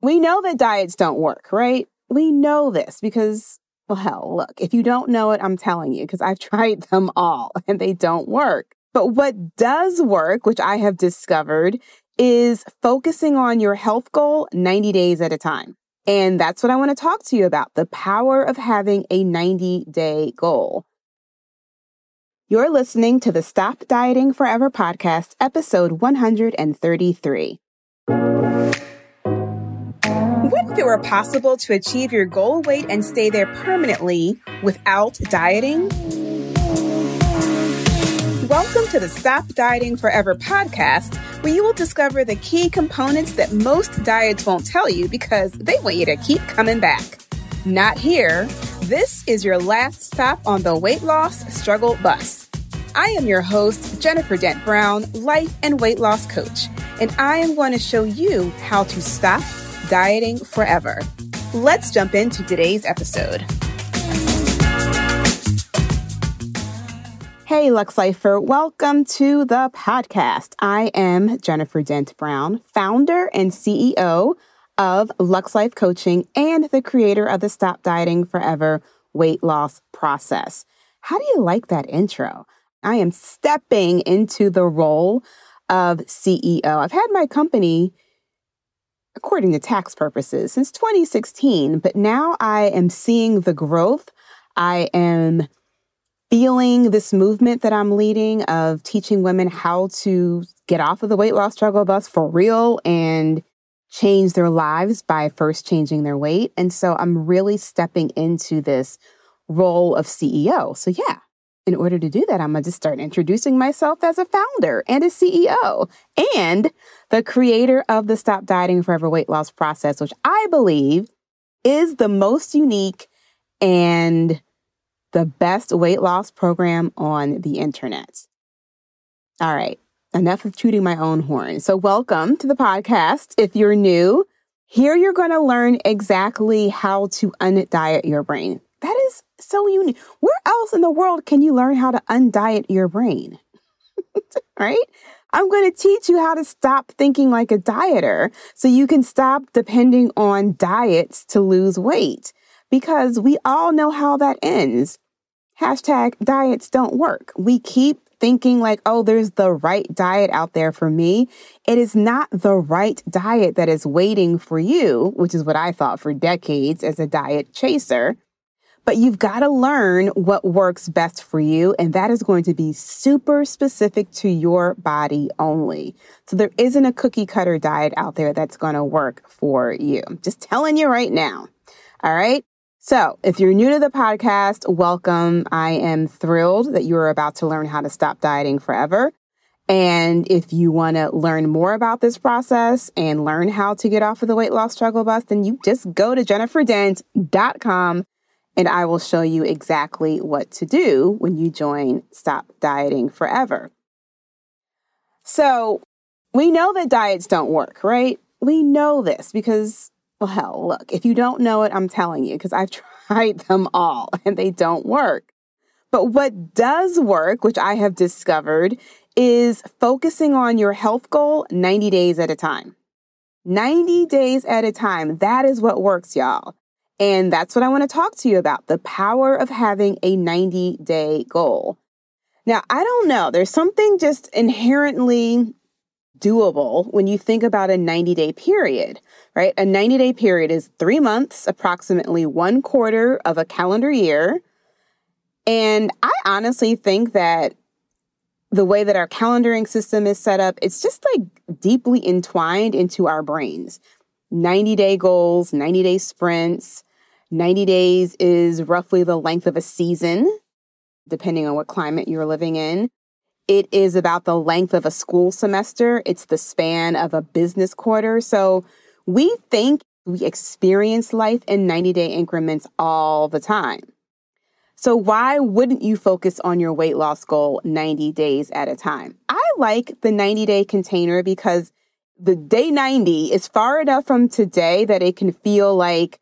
We know that diets don't work, right? We know this because, well, hell, look, if you don't know it, I'm telling you because I've tried them all and they don't work. But what does work, which I have discovered, is focusing on your health goal 90 days at a time. And that's what I want to talk to you about the power of having a 90 day goal. You're listening to the Stop Dieting Forever podcast, episode 133. Were possible to achieve your goal weight and stay there permanently without dieting? Welcome to the Stop Dieting Forever podcast, where you will discover the key components that most diets won't tell you because they want you to keep coming back. Not here. This is your last stop on the weight loss struggle bus. I am your host, Jennifer Dent Brown, life and weight loss coach, and I am going to show you how to stop dieting forever. Let's jump into today's episode. Hey, Lux Lifer, welcome to the podcast. I am Jennifer Dent Brown, founder and CEO of Lux Life Coaching and the creator of the Stop Dieting Forever weight loss process. How do you like that intro? I am stepping into the role of CEO. I've had my company, according to tax purposes, since 2016, but now I am seeing the growth. I am feeling this movement that I'm leading of teaching women how to get off of the weight loss struggle bus for real and change their lives by first changing their weight. And so I'm really stepping into this role of CEO. So, yeah, in order to do that, I'm going to just start introducing myself as a founder and a CEO and the creator of the Stop Dieting Forever weight loss process, which I believe is the most unique and the best weight loss program on the internet. All right, enough of tooting my own horn. So, welcome to the podcast. If you're new, here you're going to learn exactly how to undiet your brain. That is so unique. Where else in the world can you learn how to undiet your brain? right? I'm going to teach you how to stop thinking like a dieter so you can stop depending on diets to lose weight because we all know how that ends. Hashtag diets don't work. We keep thinking like, oh, there's the right diet out there for me. It is not the right diet that is waiting for you, which is what I thought for decades as a diet chaser. But you've got to learn what works best for you, and that is going to be super specific to your body only. So there isn't a cookie cutter diet out there that's going to work for you. Just telling you right now. All right. So, if you're new to the podcast, welcome. I am thrilled that you are about to learn how to stop dieting forever. And if you want to learn more about this process and learn how to get off of the weight loss struggle bus, then you just go to jenniferdent.com and I will show you exactly what to do when you join Stop Dieting Forever. So, we know that diets don't work, right? We know this because well, hell, look, if you don't know it, I'm telling you because I've tried them all and they don't work. But what does work, which I have discovered, is focusing on your health goal 90 days at a time. 90 days at a time. That is what works, y'all. And that's what I want to talk to you about the power of having a 90 day goal. Now, I don't know. There's something just inherently doable when you think about a 90 day period right? A 90 day period is three months, approximately one quarter of a calendar year. And I honestly think that the way that our calendaring system is set up, it's just like deeply entwined into our brains. 90 day goals, 90 day sprints. 90 days is roughly the length of a season, depending on what climate you're living in. It is about the length of a school semester. It's the span of a business quarter. So we think we experience life in 90 day increments all the time. So, why wouldn't you focus on your weight loss goal 90 days at a time? I like the 90 day container because the day 90 is far enough from today that it can feel like,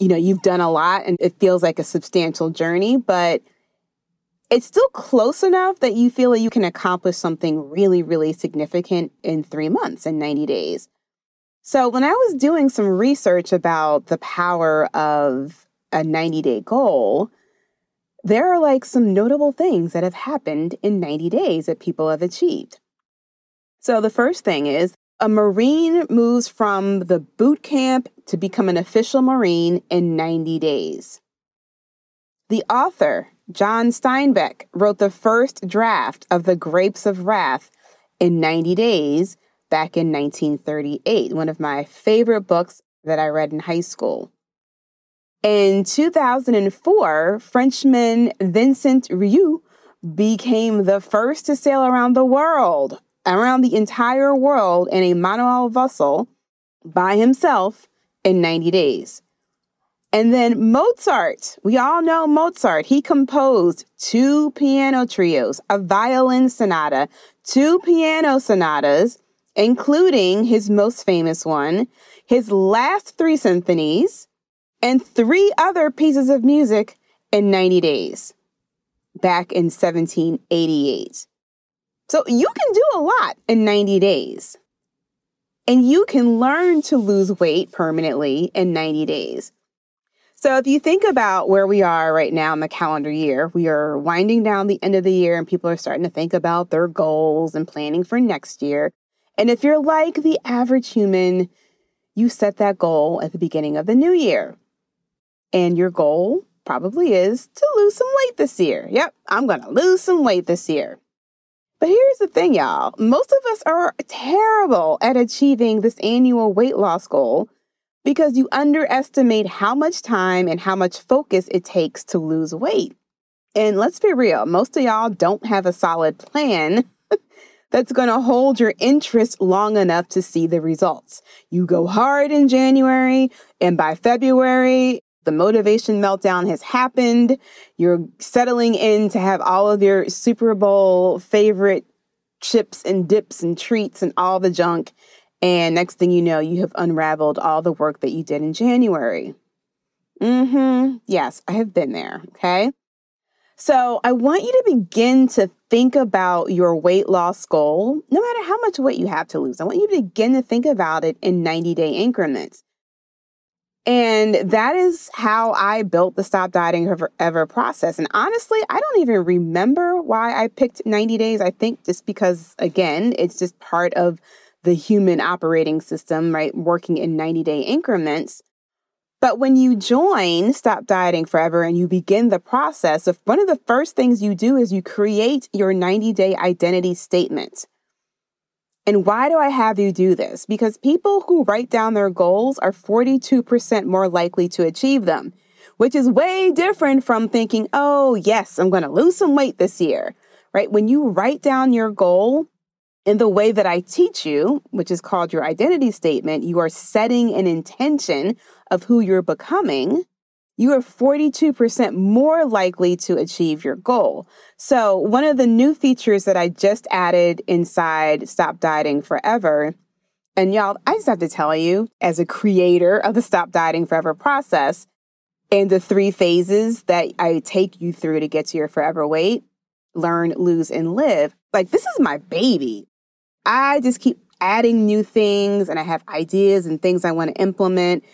you know, you've done a lot and it feels like a substantial journey, but it's still close enough that you feel like you can accomplish something really, really significant in three months and 90 days. So, when I was doing some research about the power of a 90 day goal, there are like some notable things that have happened in 90 days that people have achieved. So, the first thing is a Marine moves from the boot camp to become an official Marine in 90 days. The author, John Steinbeck, wrote the first draft of The Grapes of Wrath in 90 days back in 1938, one of my favorite books that I read in high school. In 2004, Frenchman Vincent Riou became the first to sail around the world, around the entire world in a monohull vessel by himself in 90 days. And then Mozart, we all know Mozart. He composed two piano trios, a violin sonata, two piano sonatas, including his most famous one, his last three symphonies, and three other pieces of music in 90 days back in 1788. So you can do a lot in 90 days. And you can learn to lose weight permanently in 90 days. So if you think about where we are right now in the calendar year, we are winding down the end of the year and people are starting to think about their goals and planning for next year. And if you're like the average human, you set that goal at the beginning of the new year. And your goal probably is to lose some weight this year. Yep, I'm going to lose some weight this year. But here's the thing, y'all. Most of us are terrible at achieving this annual weight loss goal because you underestimate how much time and how much focus it takes to lose weight. And let's be real, most of y'all don't have a solid plan that's going to hold your interest long enough to see the results. You go hard in January, and by February, the motivation meltdown has happened. You're settling in to have all of your Super Bowl favorite chips and dips and treats and all the junk. And next thing you know, you have unraveled all the work that you did in January. Mm hmm. Yes, I have been there. Okay. So I want you to begin to think about your weight loss goal, no matter how much weight you have to lose. I want you to begin to think about it in 90 day increments. And that is how I built the Stop Dieting Forever process. And honestly, I don't even remember why I picked 90 days. I think just because, again, it's just part of the human operating system, right? Working in 90 day increments. But when you join Stop Dieting Forever and you begin the process one of the first things you do is you create your 90 day identity statement. And why do I have you do this? Because people who write down their goals are 42% more likely to achieve them, which is way different from thinking, oh, yes, I'm going to lose some weight this year, right? When you write down your goal in the way that I teach you, which is called your identity statement, you are setting an intention of who you're becoming you are 42% more likely to achieve your goal. So, one of the new features that I just added inside Stop Dieting Forever, and y'all, I just have to tell you, as a creator of the Stop Dieting Forever process, and the three phases that I take you through to get to your forever weight learn, lose, and live like this is my baby. I just keep adding new things and I have ideas and things I want to implement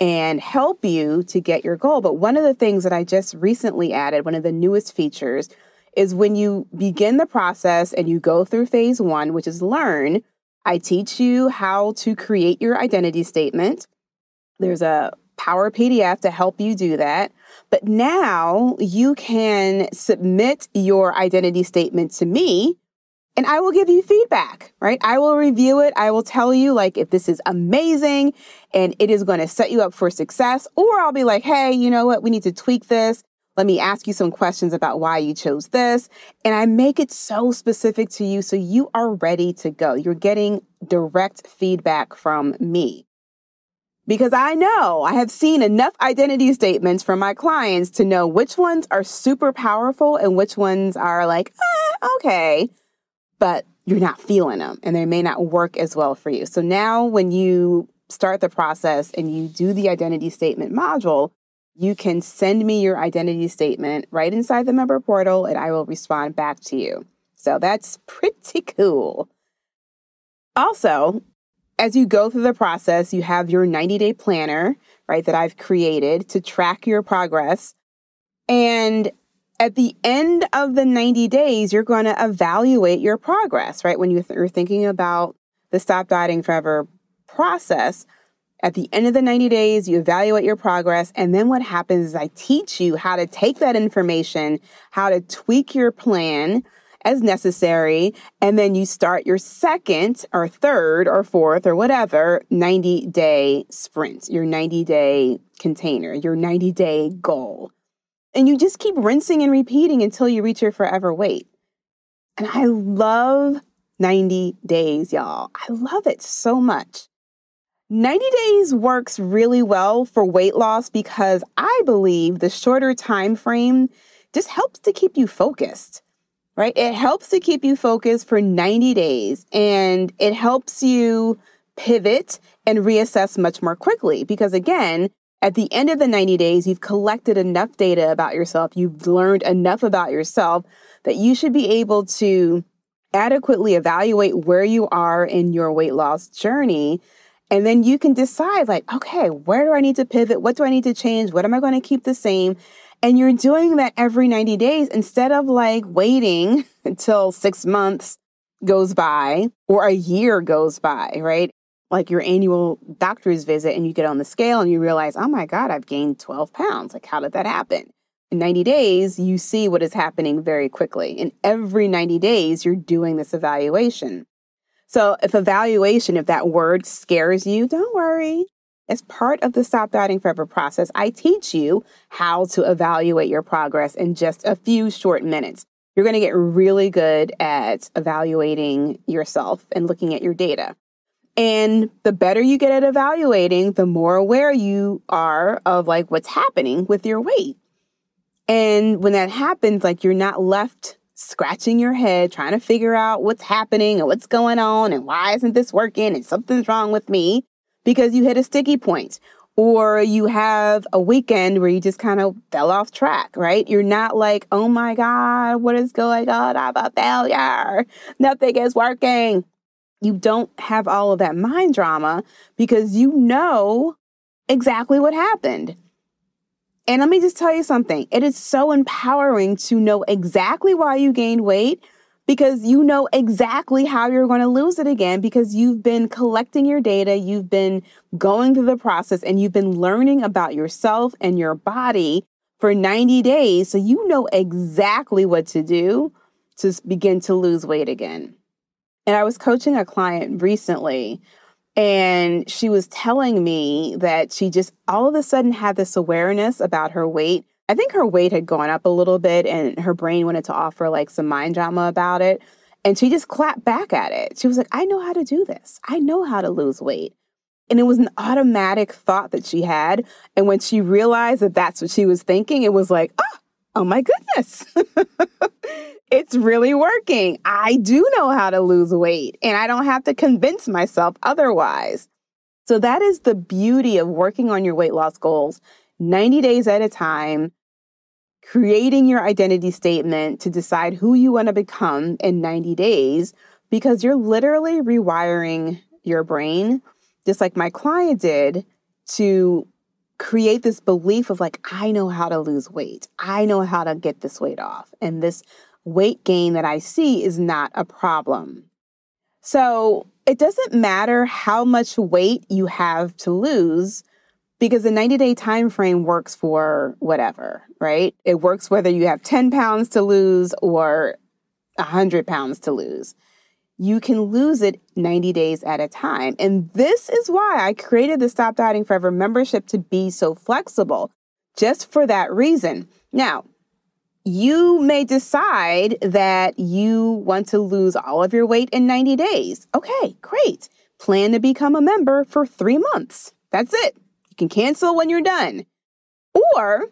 and help you to get your goal. But one of the things that I just recently added, one of the newest features, is when you begin the process and you go through phase one, which is learn, I teach you how to create your identity statement. There's a Power PDF to help you do that. But now you can submit your identity statement to me and I will give you feedback, right? I will review it. I will tell you like if this is amazing and it is going to set you up for success, or I'll be like, hey, you know what? We need to tweak this. Let me ask you some questions about why you chose this. And I make it so specific to you so you are ready to go. You're getting direct feedback from me. Because I know I have seen enough identity statements from my clients to know which ones are super powerful and which ones are like, eh, okay but you're not feeling them and they may not work as well for you. So now when you start the process and you do the identity statement module, you can send me your identity statement right inside the member portal and I will respond back to you. So that's pretty cool. Also, as you go through the process, you have your 90 day planner, right, that I've created to track your progress. And at the end of the 90 days, you're going to evaluate your progress, right? When you're thinking about the Stop Dieting Forever process, at the end of the 90 days, you evaluate your progress. And then what happens is I teach you how to take that information, how to tweak your plan as necessary. And then you start your second or third or fourth or whatever 90 day sprint, your 90 day container, your 90 day goal. And you just keep rinsing and repeating until you reach your forever weight. And I love 90 days, y'all. I love it so much. 90 days works really well for weight loss because I believe the shorter time frame just helps to keep you focused. Right? It helps to keep you focused for 90 days and it helps you pivot and reassess much more quickly because again, at the end of the 90 days, you've collected enough data about yourself, you've learned enough about yourself that you should be able to adequately evaluate where you are in your weight loss journey. And then you can decide, like, okay, where do I need to pivot? What do I need to change? What am I going to keep the same? And you're doing that every 90 days instead of like waiting until six months goes by or a year goes by, right? Like your annual doctor's visit and you get on the scale and you realize, oh my God, I've gained 12 pounds. Like, how did that happen? In 90 days, you see what is happening very quickly. In every 90 days, you're doing this evaluation. So, if evaluation, if that word scares you, don't worry. As part of the Stop Dieting Forever process, I teach you how to evaluate your progress in just a few short minutes. You're going to get really good at evaluating yourself and looking at your data. And the better you get at evaluating, the more aware you are of like what's happening with your weight. And when that happens, like you're not left scratching your head trying to figure out what's happening and what's going on and why isn't this working and something's wrong with me because you hit a sticky point or you have a weekend where you just kind of fell off track, right? You're not like, oh my God, what is going on? I'm a failure. Nothing is working you don't have all of that mind drama because you know exactly what happened. And let me just tell you something it is so empowering to know exactly why you gained weight because you know exactly how you're going to lose it again because you've been collecting your data, you've been going through the process, and you've been learning about yourself and your body for 90 days. So you know exactly what to do to begin to lose weight again. And I was coaching a client recently, and she was telling me that she just all of a sudden had this awareness about her weight. I think her weight had gone up a little bit, and her brain wanted to offer like some mind drama about it. And she just clapped back at it. She was like, I know how to do this. I know how to lose weight. And it was an automatic thought that she had. And when she realized that that's what she was thinking, it was like, oh, oh my goodness. it's really working. I do know how to lose weight and I don't have to convince myself otherwise. So that is the beauty of working on your weight loss goals 90 days at a time, creating your identity statement to decide who you want to become in 90 days because you're literally rewiring your brain just like my client did to create this belief of like, I know how to lose weight. I know how to get this weight off. And this weight gain that I see is not a problem. So it doesn't matter how much weight you have to lose because the 90 day time frame works for whatever, right? It works whether you have 10 pounds to lose or 100 pounds to lose you can lose it 90 days at a time. And this is why I created the Stop Dieting Forever membership to be so flexible, just for that reason. Now, you may decide that you want to lose all of your weight in 90 days. Okay, great. Plan to become a member for three months. That's it. You can cancel when you're done. Or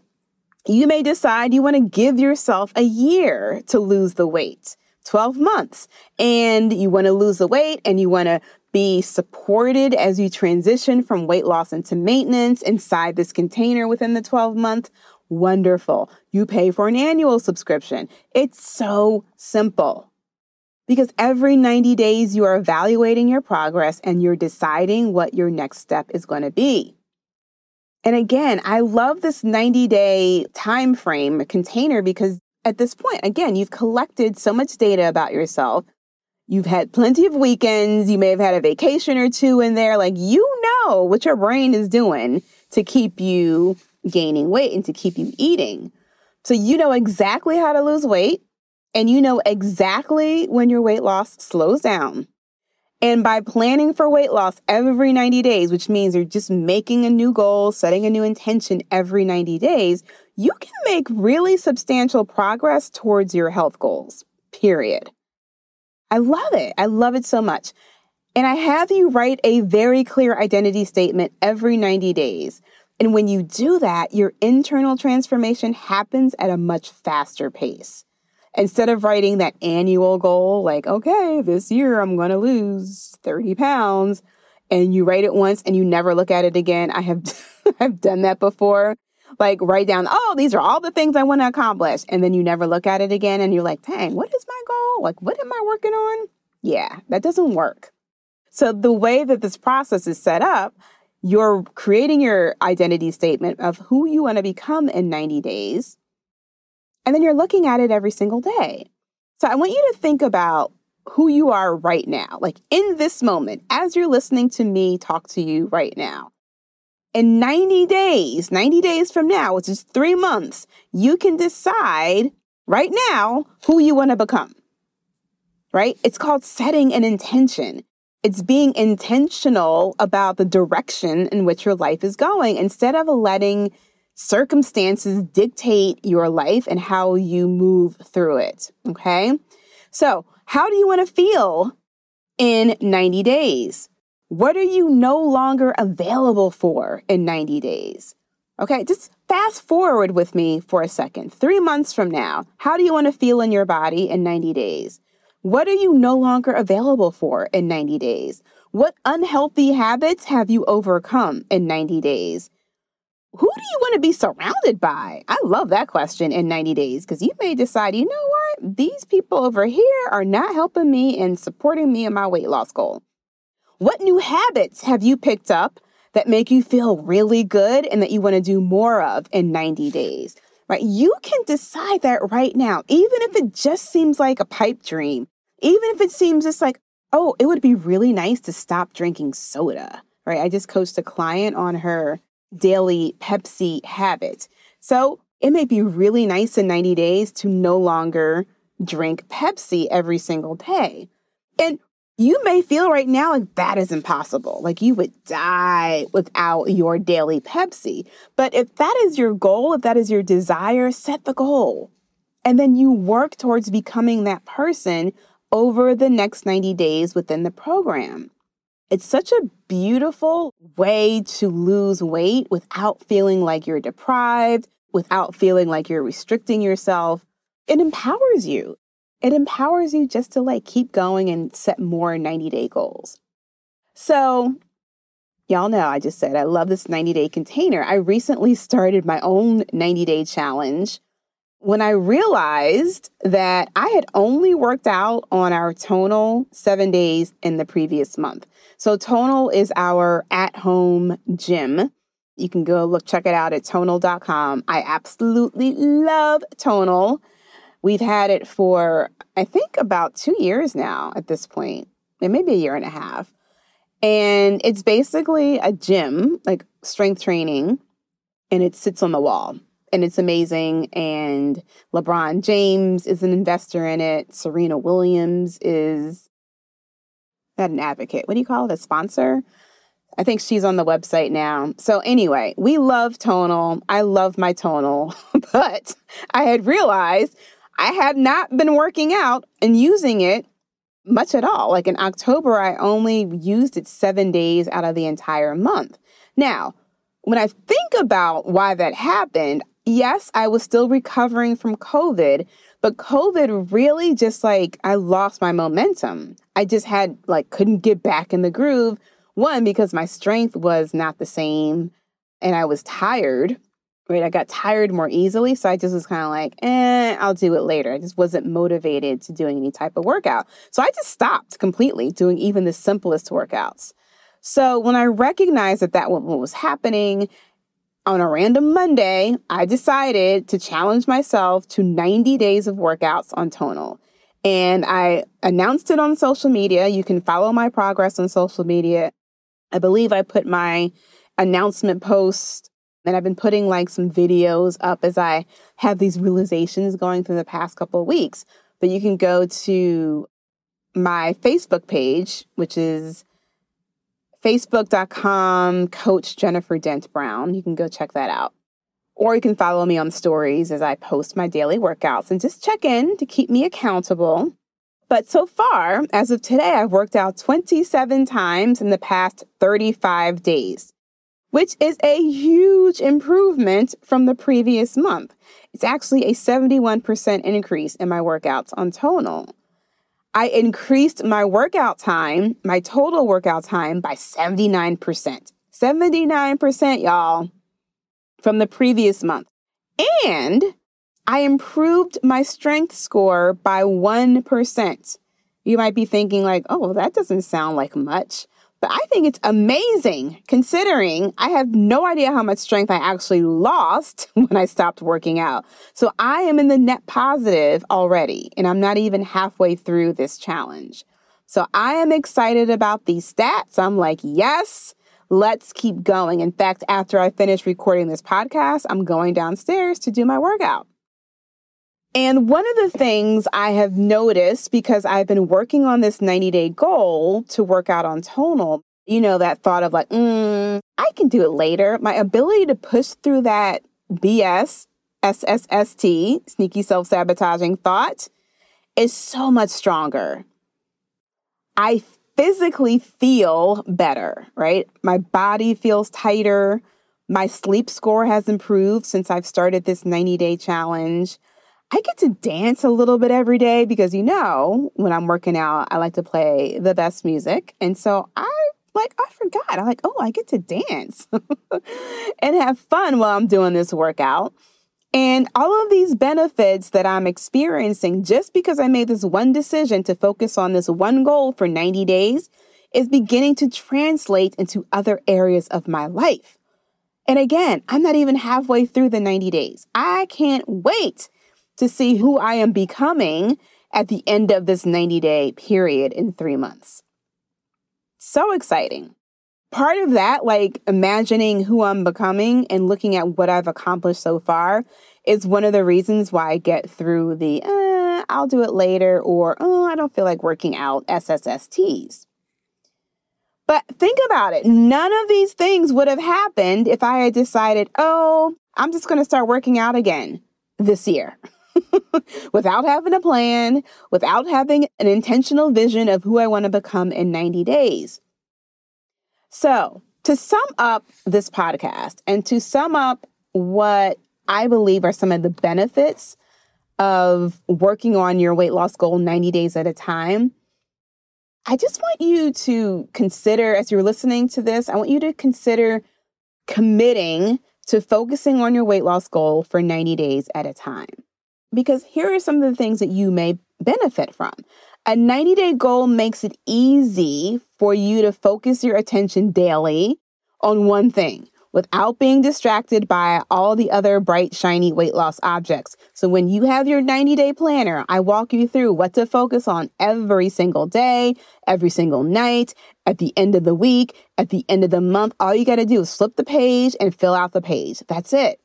you may decide you want to give yourself a year to lose the weight. 12 months and you want to lose the weight and you want to be supported as you transition from weight loss into maintenance inside this container within the 12 month, wonderful. You pay for an annual subscription. It's so simple. Because every 90 days, you are evaluating your progress and you're deciding what your next step is going to be. And again, I love this 90 day time frame container because at this point, again, you've collected so much data about yourself. You've had plenty of weekends. You may have had a vacation or two in there. Like, you know what your brain is doing to keep you gaining weight and to keep you eating. So, you know exactly how to lose weight and you know exactly when your weight loss slows down. And by planning for weight loss every 90 days, which means you're just making a new goal, setting a new intention every 90 days, you can make really substantial progress towards your health goals, period. I love it. I love it so much. And I have you write a very clear identity statement every 90 days. And when you do that, your internal transformation happens at a much faster pace instead of writing that annual goal, like, okay, this year I'm going to lose 30 pounds, and you write it once and you never look at it again. I have, I've done that before. Like, write down, oh, these are all the things I want to accomplish. And then you never look at it again and you're like, dang, what is my goal? Like, what am I working on? Yeah, that doesn't work. So, the way that this process is set up, you're creating your identity statement of who you want to become in 90 days. And then you're looking at it every single day. So I want you to think about who you are right now, like in this moment, as you're listening to me talk to you right now. In 90 days, 90 days from now, which is three months, you can decide right now who you want to become. Right? It's called setting an intention. It's being intentional about the direction in which your life is going instead of letting circumstances dictate your life and how you move through it. Okay. So, how do you want to feel in 90 days? What are you no longer available for in 90 days? Okay, just fast forward with me for a second. Three months from now, how do you want to feel in your body in 90 days? What are you no longer available for in 90 days? What unhealthy habits have you overcome in 90 days? who do you want to be surrounded by? I love that question in 90 days because you may decide, you know what? These people over here are not helping me and supporting me in my weight loss goal. What new habits have you picked up that make you feel really good and that you want to do more of in 90 days? Right? You can decide that right now, even if it just seems like a pipe dream, even if it seems just like, oh, it would be really nice to stop drinking soda. Right? I just coached a client on her daily Pepsi habit. So it may be really nice in 90 days to no longer drink Pepsi every single day. And you may feel right now like that is impossible. Like you would die without your daily Pepsi. But if that is your goal, if that is your desire, set the goal. And then you work towards becoming that person over the next 90 days within the program. It's such a beautiful way to lose weight without feeling like you're deprived, without feeling like you're restricting yourself. It empowers you. It empowers you just to like keep going and set more 90 day goals. So, y'all know I just said I love this 90 day container. I recently started my own 90 day challenge when I realized that I had only worked out on our tonal seven days in the previous month. So, Tonal is our at home gym. You can go look, check it out at tonal.com. I absolutely love Tonal. We've had it for, I think, about two years now at this point, and maybe a year and a half. And it's basically a gym, like strength training, and it sits on the wall and it's amazing. And LeBron James is an investor in it. Serena Williams is not an advocate. What do you call it? A sponsor? I think she's on the website now. So, anyway, we love tonal. I love my tonal, but I had realized I had not been working out and using it much at all. Like in October, I only used it seven days out of the entire month. Now, when I think about why that happened, yes, I was still recovering from COVID, but COVID really just like I lost my momentum. I just had like couldn't get back in the groove. One, because my strength was not the same and I was tired. right? I got tired more easily. So I just was kind of like, eh, I'll do it later. I just wasn't motivated to doing any type of workout. So I just stopped completely doing even the simplest workouts. So when I recognized that that what was happening on a random Monday, I decided to challenge myself to 90 days of workouts on Tonal. And I announced it on social media. You can follow my progress on social media. I believe I put my announcement post and I've been putting like some videos up as I have these realizations going through the past couple of weeks. But you can go to my Facebook page, which is facebook.com coach Jennifer Dent Brown. You can go check that out. Or you can follow me on stories as I post my daily workouts and just check in to keep me accountable. But so far, as of today, I've worked out 27 times in the past 35 days, which is a huge improvement from the previous month. It's actually a 71% increase in my workouts on Tonal. I increased my workout time, my total workout time by 79%. 79%, y'all, from the previous month. And I improved my strength score by 1%. You might be thinking, like, oh, that doesn't sound like much. But I think it's amazing considering I have no idea how much strength I actually lost when I stopped working out. So I am in the net positive already, and I'm not even halfway through this challenge. So I am excited about these stats. I'm like, yes, let's keep going. In fact, after I finish recording this podcast, I'm going downstairs to do my workout. And one of the things I have noticed because I've been working on this 90 day goal to work out on tonal, you know, that thought of like, mm, I can do it later. My ability to push through that BS, SSST, sneaky self sabotaging thought, is so much stronger. I physically feel better, right? My body feels tighter. My sleep score has improved since I've started this 90 day challenge. I get to dance a little bit every day because you know, when I'm working out, I like to play the best music. And so I like, I forgot. I'm like, oh, I get to dance and have fun while I'm doing this workout. And all of these benefits that I'm experiencing just because I made this one decision to focus on this one goal for 90 days is beginning to translate into other areas of my life. And again, I'm not even halfway through the 90 days. I can't wait to see who I am becoming at the end of this 90 day period in three months. So exciting. Part of that, like imagining who I'm becoming and looking at what I've accomplished so far, is one of the reasons why I get through the eh, I'll do it later or oh, I don't feel like working out SSSTs. But think about it. None of these things would have happened if I had decided, oh, I'm just going to start working out again this year. without having a plan, without having an intentional vision of who I want to become in 90 days. So, to sum up this podcast and to sum up what I believe are some of the benefits of working on your weight loss goal 90 days at a time, I just want you to consider, as you're listening to this, I want you to consider committing to focusing on your weight loss goal for 90 days at a time because here are some of the things that you may benefit from. A 90 day goal makes it easy for you to focus your attention daily on one thing without being distracted by all the other bright, shiny weight loss objects. So when you have your 90 day planner, I walk you through what to focus on every single day, every single night, at the end of the week, at the end of the month. All you got to do is flip the page and fill out the page. That's it.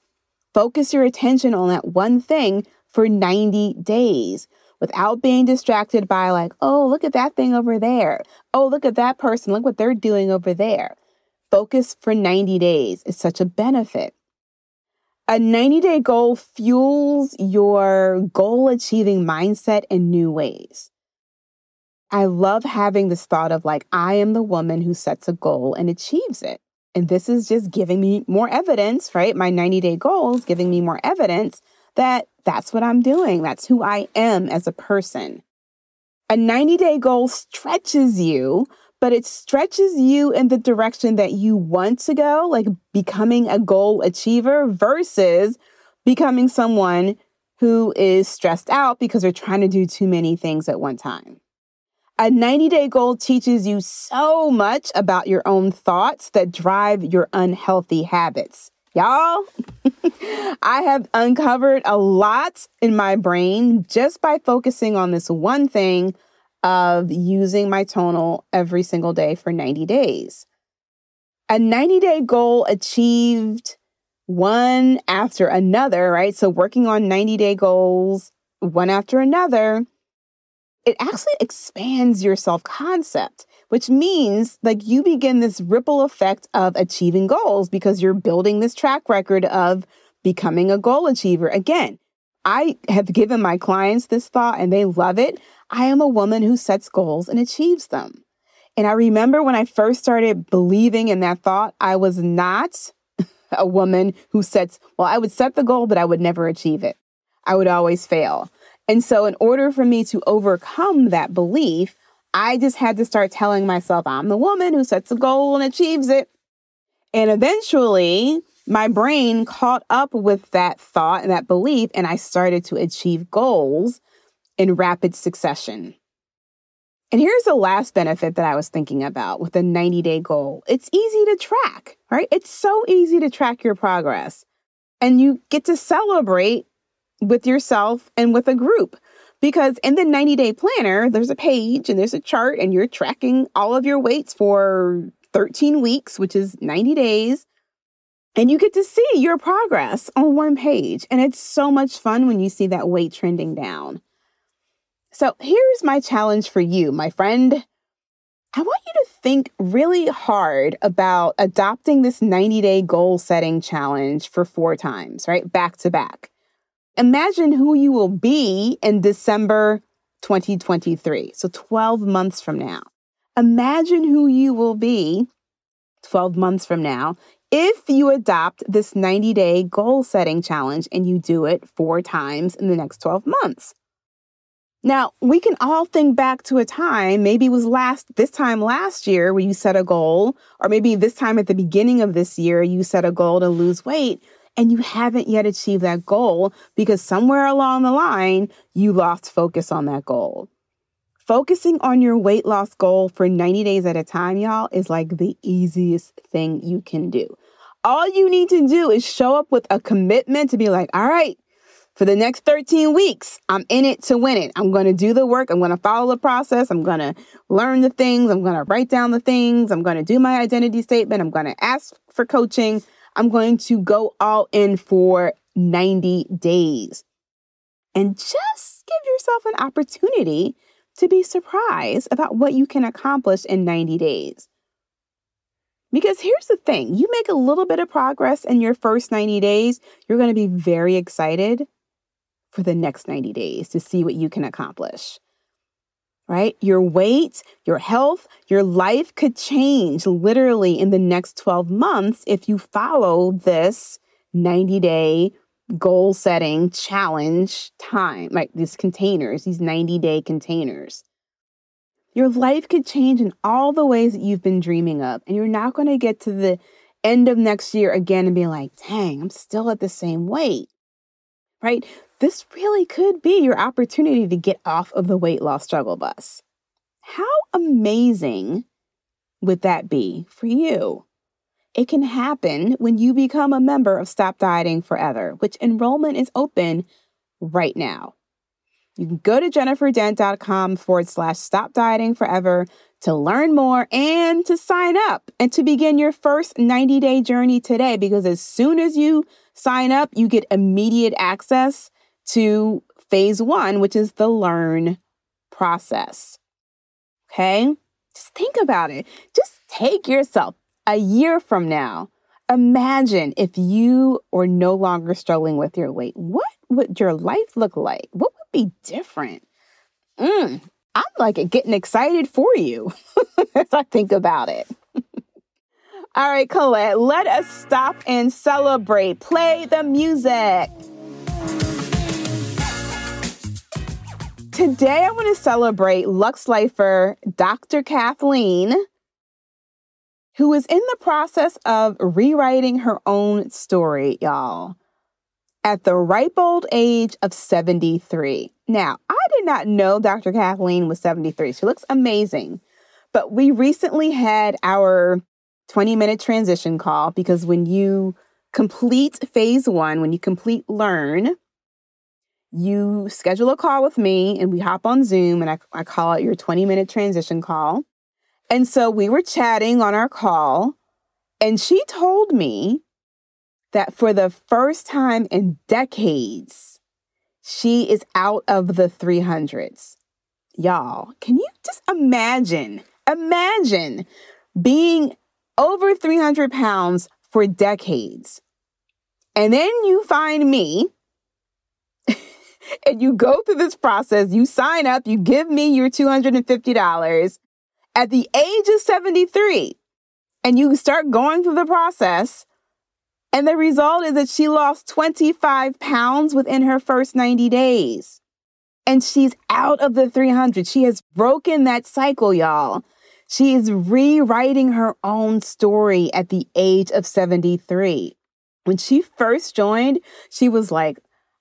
Focus your attention on that one thing for 90 days without being distracted by, like, oh, look at that thing over there. Oh, look at that person. Look what they're doing over there. Focus for 90 days is such a benefit. A 90 day goal fuels your goal achieving mindset in new ways. I love having this thought of like, I am the woman who sets a goal and achieves it. And this is just giving me more evidence, right? My 90 day goals giving me more evidence that that's what I'm doing. That's who I am as a person. A 90 day goal stretches you but it stretches you in the direction that you want to go, like becoming a goal achiever versus becoming someone who is stressed out because they're trying to do too many things at one time. A 90 day goal teaches you so much about your own thoughts that drive your unhealthy habits. Y'all, I have uncovered a lot in my brain just by focusing on this one thing of using my tonal every single day for 90 days. A 90 day goal achieved one after another, right? So, working on 90 day goals one after another it actually expands your self concept, which means like you begin this ripple effect of achieving goals because you're building this track record of becoming a goal achiever. Again, I have given my clients this thought and they love it. I am a woman who sets goals and achieves them. And I remember when I first started believing in that thought, I was not a woman who sets, well, I would set the goal, but I would never achieve it. I would always fail. And so, in order for me to overcome that belief, I just had to start telling myself, I'm the woman who sets a goal and achieves it. And eventually, my brain caught up with that thought and that belief, and I started to achieve goals in rapid succession. And here's the last benefit that I was thinking about with a 90 day goal it's easy to track, right? It's so easy to track your progress. And you get to celebrate with yourself and with a group. Because in the 90 day planner, there's a page and there's a chart, and you're tracking all of your weights for 13 weeks, which is 90 days. And you get to see your progress on one page. And it's so much fun when you see that weight trending down. So here's my challenge for you, my friend. I want you to think really hard about adopting this 90 day goal setting challenge for four times, right? Back to back. Imagine who you will be in December 2023. So 12 months from now. Imagine who you will be 12 months from now if you adopt this 90 day goal setting challenge and you do it four times in the next 12 months. Now, we can all think back to a time, maybe it was last this time last year where you set a goal, or maybe this time at the beginning of this year you set a goal to lose weight and you haven't yet achieved that goal because somewhere along the line, you lost focus on that goal. Focusing on your weight loss goal for 90 days at a time, y'all, is like the easiest thing you can do. All you need to do is show up with a commitment to be like, all right, for the next 13 weeks, I'm in it to win it. I'm going to do the work. I'm going to follow the process. I'm going to learn the things. I'm going to write down the things. I'm going to do my identity statement. I'm going to ask for coaching. I'm going to go all in for 90 days. And just give yourself an opportunity to be surprised about what you can accomplish in 90 days. Because here's the thing you make a little bit of progress in your first 90 days, you're going to be very excited for the next 90 days to see what you can accomplish right? Your weight, your health, your life could change literally in the next 12 months if you follow this 90 day goal setting challenge time, like these containers, these 90 day containers. Your life could change in all the ways that you've been dreaming of. And you're not going to get to the end of next year again and be like, dang, I'm still at the same weight, right? this really could be your opportunity to get off of the weight loss struggle bus. How amazing would that be for you? It can happen when you become a member of Stop Dieting Forever, which enrollment is open right now. You can go to jenniferdent.com forward slash stop dieting forever to learn more and to sign up and to begin your first 90 day journey today. Because as soon as you sign up, you get immediate access to phase one, which is the learn process. Okay? Just think about it. Just take yourself a year from now. Imagine if you were no longer struggling with your weight. What would your life look like? What be different? Mm, I'm like getting excited for you as I think about it. All right, Colette, let us stop and celebrate. Play the music. today I want to celebrate Lux Lifer Dr. Kathleen, who is in the process of rewriting her own story, y'all, at the ripe old age of 73. Now, I did not know Dr. Kathleen was 73. She looks amazing. But we recently had our 20 minute transition call because when you complete phase one, when you complete learn, you schedule a call with me and we hop on Zoom and I, I call it your 20 minute transition call. And so we were chatting on our call, and she told me that for the first time in decades, she is out of the 300s. Y'all, can you just imagine? Imagine being over 300 pounds for decades. And then you find me and you go through this process, you sign up, you give me your $250 at the age of 73, and you start going through the process. And the result is that she lost 25 pounds within her first 90 days. And she's out of the 300. She has broken that cycle, y'all. She is rewriting her own story at the age of 73. When she first joined, she was like,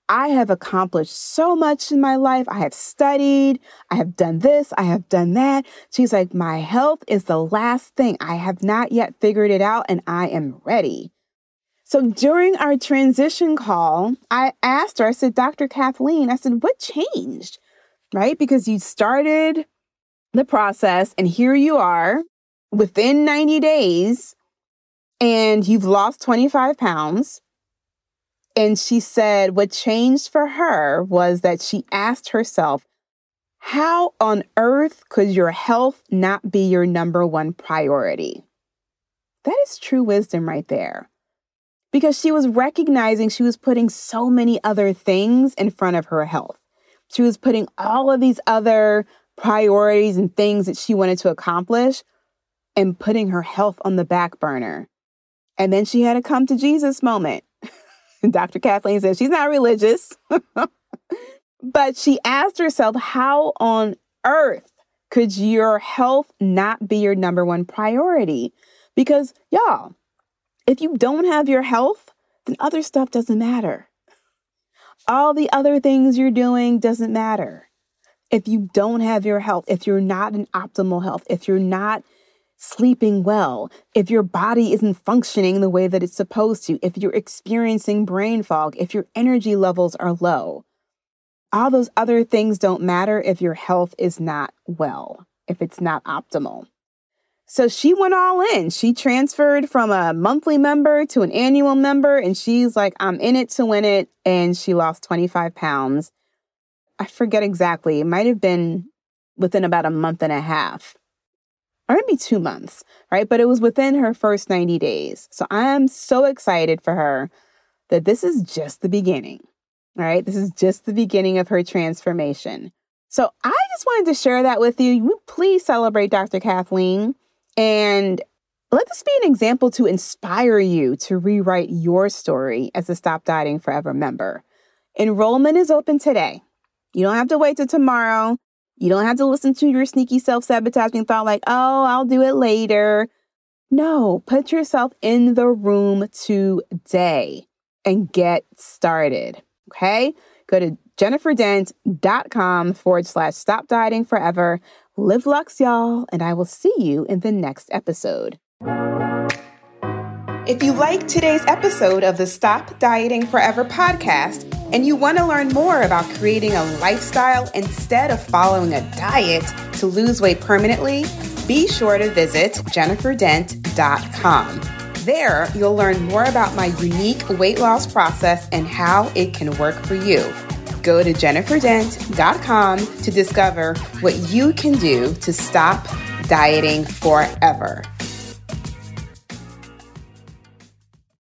I have accomplished so much in my life. I have studied. I have done this. I have done that. She's like, my health is the last thing. I have not yet figured it out and I am ready. So during our transition call, I asked her, I said, Dr. Kathleen, I said, what changed? Right? Because you started the process and here you are within 90 days and you've lost 25 pounds and she said what changed for her was that she asked herself, how on earth could your health not be your number one priority? That is true wisdom right there. Because she was recognizing she was putting so many other things in front of her health. She was putting all of these other priorities and things that she wanted to accomplish and putting her health on the back burner. And then she had a come to Jesus moment. Dr. Kathleen says she's not religious, but she asked herself, how on earth could your health not be your number one priority? Because, y'all, if you don't have your health, then other stuff doesn't matter. All the other things you're doing doesn't matter. If you don't have your health, if you're not in optimal health, if you're not sleeping well, if your body isn't functioning the way that it's supposed to, if you're experiencing brain fog, if your energy levels are low. All those other things don't matter if your health is not well, if it's not optimal. So she went all in. She transferred from a monthly member to an annual member, and she's like, I'm in it to win it. And she lost 25 pounds. I forget exactly. It might have been within about a month and a half or maybe two months, right? But it was within her first 90 days. So I am so excited for her that this is just the beginning, right? This is just the beginning of her transformation. So I just wanted to share that with you. Please celebrate Dr. Kathleen and let this be an example to inspire you to rewrite your story as a Stop Dieting Forever member. Enrollment is open today. You don't have to wait till tomorrow. You don't have to listen to your sneaky self sabotaging thought like, oh, I'll do it later. No, put yourself in the room today and get started. Okay? Go to jenniferdent.com forward slash stop dieting forever. Live Lux, y'all, and I will see you in the next episode. If you like today's episode of the Stop Dieting Forever podcast, and you want to learn more about creating a lifestyle instead of following a diet to lose weight permanently, be sure to visit jenniferdent.com. There, you'll learn more about my unique weight loss process and how it can work for you. Go to jenniferdent.com to discover what you can do to stop dieting forever.